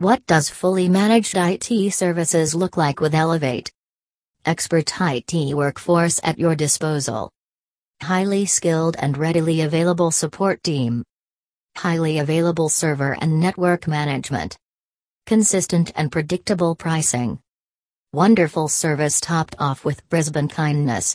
What does fully managed IT services look like with Elevate? Expert IT workforce at your disposal. Highly skilled and readily available support team. Highly available server and network management. Consistent and predictable pricing. Wonderful service topped off with Brisbane kindness.